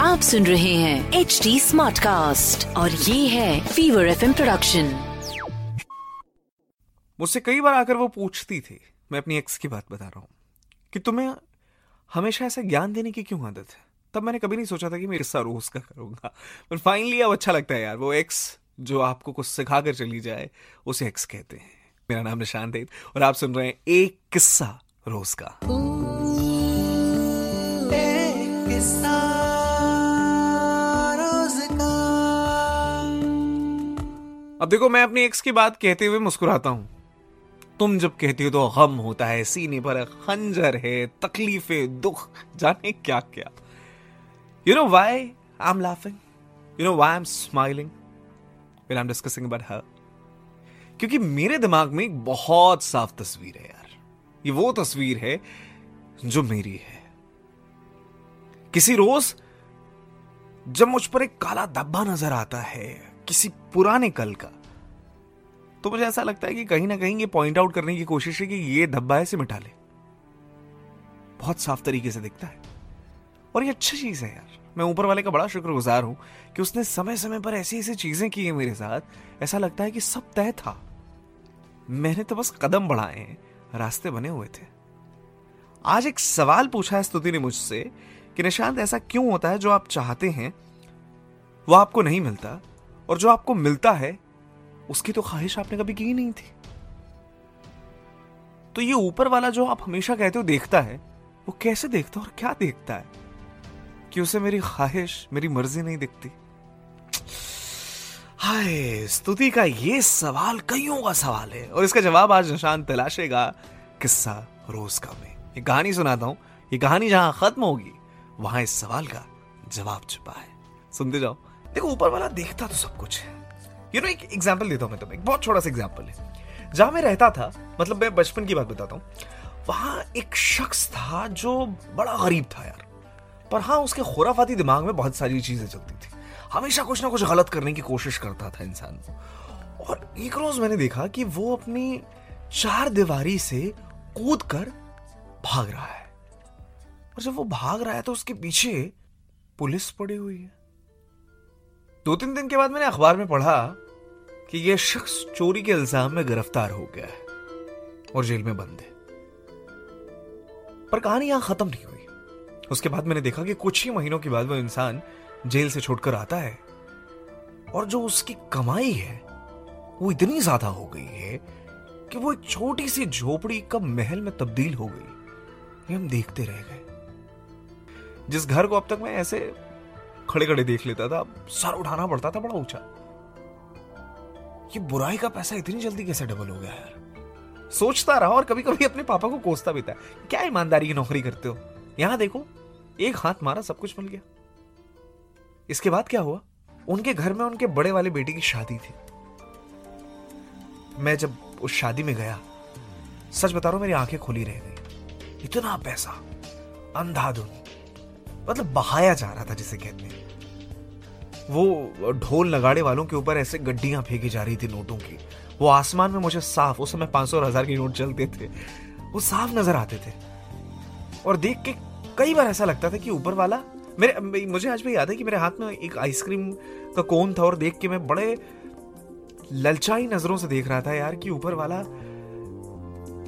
आप सुन रहे हैं एच डी स्मार्ट कास्ट और ये है फीवर एफ़ प्रोडक्शन मुझसे कई बार आकर वो पूछती थी। मैं अपनी एक्स की बात बता रहा हूँ कि तुम्हें हमेशा ऐसा ज्ञान देने की क्यों आदत है? तब मैंने कभी नहीं सोचा था कि मैं किस्सा रोज का करूँगा। पर फाइनली अब अच्छा लगता है यार, वो एक्स जो आपको कुछ सिखा कर चली जाए, उसे एक्स कहते हैं। मेरा नाम निशांत है और आप सुन रहे हैं एक किस्सा रोज का। अब देखो मैं अपनी एक्स की बात कहते हुए मुस्कुराता हूँ। तुम जब कहती हो तो गम होता है सीने पर खंजर है तकलीफें दुख जाने क्या क्या you know why I am laughing you know why I am smiling when I'm discussing about her. क्योंकि मेरे दिमाग में एक बहुत साफ़ तस्वीर है यार। ये वो तस्वीर है जो मेरी है। किसी रोज जब मुझ पर एक काला धब्बा नज़र आता है, किसी पुराने कल का तो मुझे ऐसा लगता है कि कहीं ना कहीं ये पॉइंट आउट करने की कोशिश है कि ये धब्बा ऐसे मिटा ले। बहुत साफ़ तरीके से दिखता है। और ये अच्छी चीज़ है यार। मैं ऊपर वाले का बड़ा शुक्रगुजार हूँ कि उसने समय समय पर ऐसी ऐसी चीज़ें की है मेरे साथ। ऐसा लगता है कि सब तय था। मैंने तो बस कदम बढ़ाए हैं रास्ते बने हुए थे। आज एक सवाल पूछा है स्तुति ने मुझसे कि निशांत, ऐसा क्यों होता है जो आप चाहते हैं, वो आपको नहीं मिलता और जो आपको मिलता है, उसकी तो ख्वाहिश आपने कभी की नहीं थी। तो ये ऊपर वाला जो आप हमेशा कहते हो देखता है, वो कैसे देखता है और क्या देखता है? कि उसे मेरी ख्वाहिश, मेरी मर्ज़ी नहीं दिखती। हाय, स्तुति का ये सवाल कईयों का सवाल है। और इसका जवाब आज निशान तलाशेगा किस्सा रोज का में। ये कहानी सुनाता हूँ। ये कहानी जहाँ खत्म होगी, वहाँ इस सवाल का जवाब छुपा है। सुनते जाओ। देखो, ऊपर वाला देखता तो सब कुछ है। यू नो एक एग्ज़ाम्पल देता हूँ मैं तुम्हें। एक बहुत छोटा सा एग्ज़ाम्पल है। जहाँ मैं रहता था मतलब मैं बचपन की बात बताता हूँ, वहाँ एक शख्स था जो बड़ा गरीब था यार। पर हाँ उसके खुराफाती दिमाग में बहुत सारी चीज़ें चलती थी। हमेशा कुछ ना कुछ गलत करने की कोशिश करता था इंसान और एक रोज मैंने देखा कि वो अपनी चार दीवारी से कूद कर भाग रहा है। और जब वो भाग रहा है तो उसके पीछे पुलिस पड़ी हुई है। दो तीन दिन के बाद मैंने अखबार में पढ़ा कि यह शख्स चोरी के इल्ज़ाम में गिरफ़्तार हो गया है और जेल में बंद है। पर कहानी यहाँ खत्म नहीं हुई। उसके बाद मैंने देखा कि कुछ ही महीनों के बाद वो इंसान जेल से छोड़कर आता है। और जो उसकी कमाई है, वो इतनी ज़्यादा हो गई है कि वो एक छोटी सी झोपड़ी कब महल में तब्दील हो गई। ये हम देखते रह गए। जिस घर को अब तक मैं ऐसे खड़े खड़े देख लेता था सर उठाना पड़ता था, बड़ा ऊँचा। ये बुराई का पैसा इतनी जल्दी कैसे डबल हो गया यार? सोचता रहा और कभी कभी अपने पापा को कोसता भी था। क्या ईमानदारी की नौकरी करते हो? यहाँ देखो, एक हाथ मारा, सब कुछ मिल गया। इसके बाद क्या हुआ? उनके घर में उनके बड़े वाले बेटे की शादी थी। मैं जब उस शादी में गया, सच बता रहा हूँ, मेरी आँखें खुली रह गई। इतना पैसा, अंधाधुन मतलब बहाया जा रहा था जिसे कहते हैं। वो ढोल नगाड़े वालों के ऊपर ऐसे गड्डियाँ फेंकी जा रही थी नोटों की। वो आसमान में मुझे साफ़, उस समय पाँच सौ हज़ार के नोट चलते थे। वो साफ़ नज़र आते थे। और देख के कई बार ऐसा लगता था कि ऊपर वाला मेरे मुझे आज भी याद है कि मेरे हाथ में एक आइसक्रीम का कोन था और देख के मैं बड़े ललचाई नज़रों से देख रहा था यार कि ऊपर वाला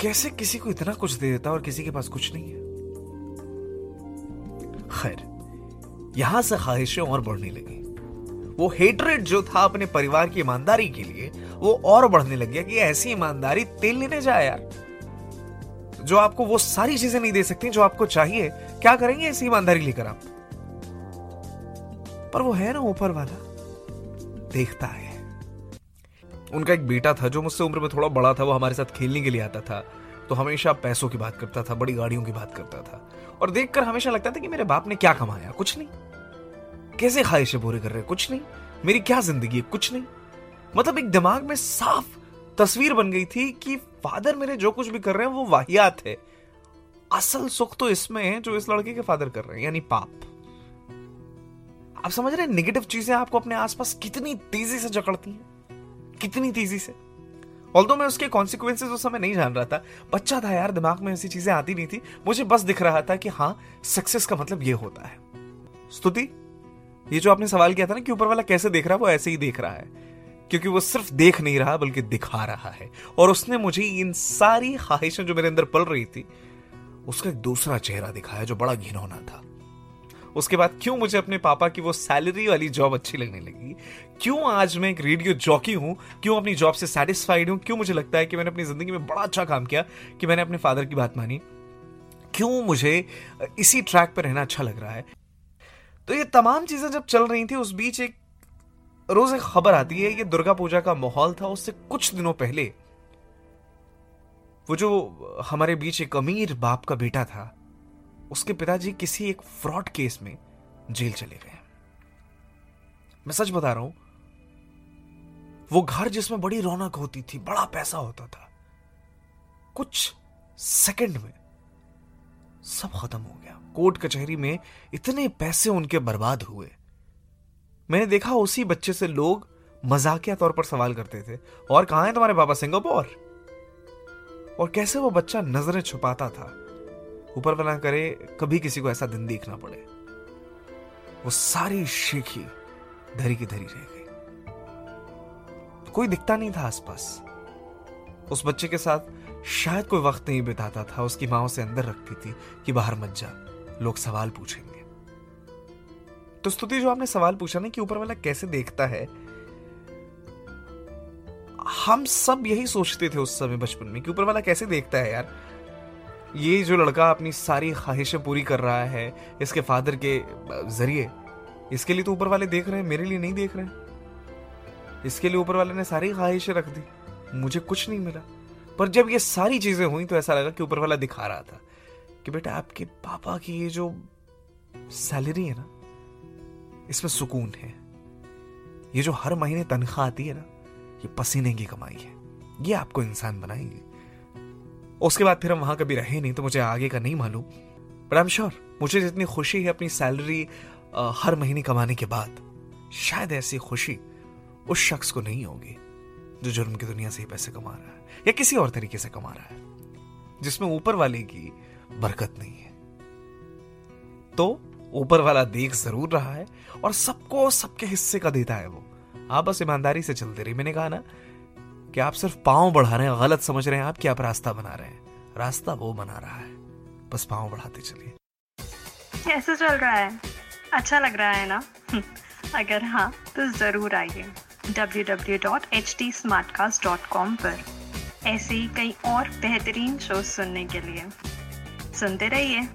कैसे किसी को इतना कुछ दे देता और किसी के पास कुछ नहीं है। खैर, यहाँ से ख्वाहिशें और बढ़ने लगी। वो हेटरेट जो था अपने परिवार की ईमानदारी के लिए, वो और बढ़ने लग गया कि ऐसी ईमानदारी तेल लेने जाए यार। जो आपको वो सारी चीज़ें नहीं दे सकती, जो आपको चाहिए, क्या करेंगे ऐसी ईमानदारी लेकर आप? पर वो है ना ऊपर वाला। देखता है। उनका एक बेटा था जो मुझसे उम्र में थोड़ा बड़ा था, वो हमारे साथ खेलने के लिए आता था। तो हमेशा पैसों की बात करता था, बड़ी गाड़ियों की बात करता था। और देखकर हमेशा लगता था कि मेरे बाप ने क्या कमाया, कुछ नहीं। कैसे ख्वाहिशें पूरे कर रहे कुछ नहीं। मेरी क्या ज़िंदगी है? कुछ नहीं। मतलब एक दिमाग में साफ़ तस्वीर बन गई थी कि फादर मेरे जो कुछ भी कर रहे हैं, वो वाहियात है। असल सुख तो इसमें है जो इस लड़के के फादर कर रहे हैं, यानी पाप। आप समझ रहे हैं नेगेटिव चीज़ें आपको अपने आसपास कितनी तेज़ी से जकड़ती हैं? कितनी तेज़ी से? ऑल्दो मैं उसके कॉन्सिक्वेंसेज उस समय नहीं जान रहा था, बच्चा था यार, दिमाग में ऐसी चीज़ें आती नहीं थी। मुझे बस दिख रहा था कि हाँ सक्सेस का मतलब ये होता है। स्तुति, ये जो आपने सवाल किया था ना कि ऊपर वाला कैसे देख रहा है, वो ऐसे ही देख रहा है। क्योंकि वो सिर्फ़ देख नहीं रहा, बल्कि दिखा रहा है। और उसने मुझे इन सारी ख्वाहिशें जो मेरे अंदर पल रही थी, उसका एक दूसरा चेहरा दिखाया जो बड़ा घिनौना था। उसके बाद क्यों मुझे अपने पापा की वो सैलरी वाली जॉब अच्छी लगने लगी? क्यों आज मैं एक रेडियो जॉकी हूँ? क्यों अपनी जॉब से सेटिस्फाइड हूँ? क्यों मुझे लगता है कि मैंने अपनी ज़िंदगी में बड़ा अच्छा काम किया कि मैंने अपने फादर की बात मानी? क्यों मुझे इसी ट्रैक पर रहना अच्छा लग रहा है? तो ये तमाम चीज़ें जब चल रही थी, उस बीच एक रोज एक खबर आती है, ये दुर्गा पूजा का माहौल था उससे कुछ दिनों पहले। वो जो हमारे बीच एक अमीर बाप का बेटा था उसके पिताजी किसी एक फ्रॉड केस में जेल चले गए मैं सच बता रहा हूँ, वो घर जिसमें बड़ी रौनक होती थी, बड़ा पैसा होता था, कुछ सेकंड में सब खत्म हो गया। कोर्ट कचहरी में इतने पैसे उनके बर्बाद हुए। मैंने देखा उसी बच्चे से लोग मजाकिया तौर पर सवाल करते थे, और कहा है तुम्हारे पापा सिंगापुर और कैसे वो बच्चा नज़रें छुपाता था? ऊपर बना करे, कभी किसी को ऐसा दिन देखना पड़े। वो सारी शीखी धरी की धरी रह गई। कोई दिखता नहीं था आसपास। उस बच्चे के साथ शायद कोई वक्त नहीं बिताता था, उसकी माँ उसे अंदर रखती थी कि बाहर मत जा, लोग सवाल पूछेंगे। तो स्तुति, जो आपने सवाल पूछा ना कि ऊपर वाला कैसे देखता है, हम सब यही सोचते थे उस समय बचपन में कि ऊपर वाला कैसे देखता है यार। ये जो लड़का अपनी सारी ख्वाहिशें पूरी कर रहा है, इसके फादर के ज़रिए, इसके लिए तो ऊपर वाले देख रहे हैं, मेरे लिए नहीं देख रहे हैं। इसके लिए ऊपर वाले ने सारी ख्वाहिशें रख दी, मुझे कुछ नहीं मिला। पर जब ये सारी चीज़ें हुई तो ऐसा लगा कि ऊपर वाला दिखा रहा था कि बेटा आपके पापा की ये जो सैलरी है ना, इसमें सुकून है। ये जो हर महीने तनख्वाह आती है ना, ये पसीने की कमाई है। ये आपको इंसान बनाएँगे। उसके बाद फिर हम वहाँ कभी रहे नहीं तो मुझे आगे का नहीं मालूम। बट आई एम श्योर मुझे जितनी खुशी है अपनी सैलरी हर महीने कमाने के बाद, शायद ऐसी खुशी उस शख्स को नहीं होगी, जो जुर्म की दुनिया से ही पैसे कमा रहा है, या किसी और तरीके से कमा रहा है, जिसमें ऊपर वाले की बरकत नहीं है। तो ऊपर वाला देख ज़रूर रहा है, और सबको सबके हिस्से का देता है वो। आप बस ईमानदारी से चलते रही मैंने कहा ना कि आप सिर्फ़ पाँव बढ़ा रहे हैं, गलत समझ रहे हैं, आप कि आप रास्ता बना रहे हैं? रास्ता वो बना रहा है। बस पाँव बढ़ाते चलिए। कैसे चल रहा है? अच्छा लग रहा है ना? अगर हाँ तो ज़रूर आइए www.htsmartcast.com पर। ऐसे ही कई और बेहतरीन शो सुनने के लिए। सुनते रहिए।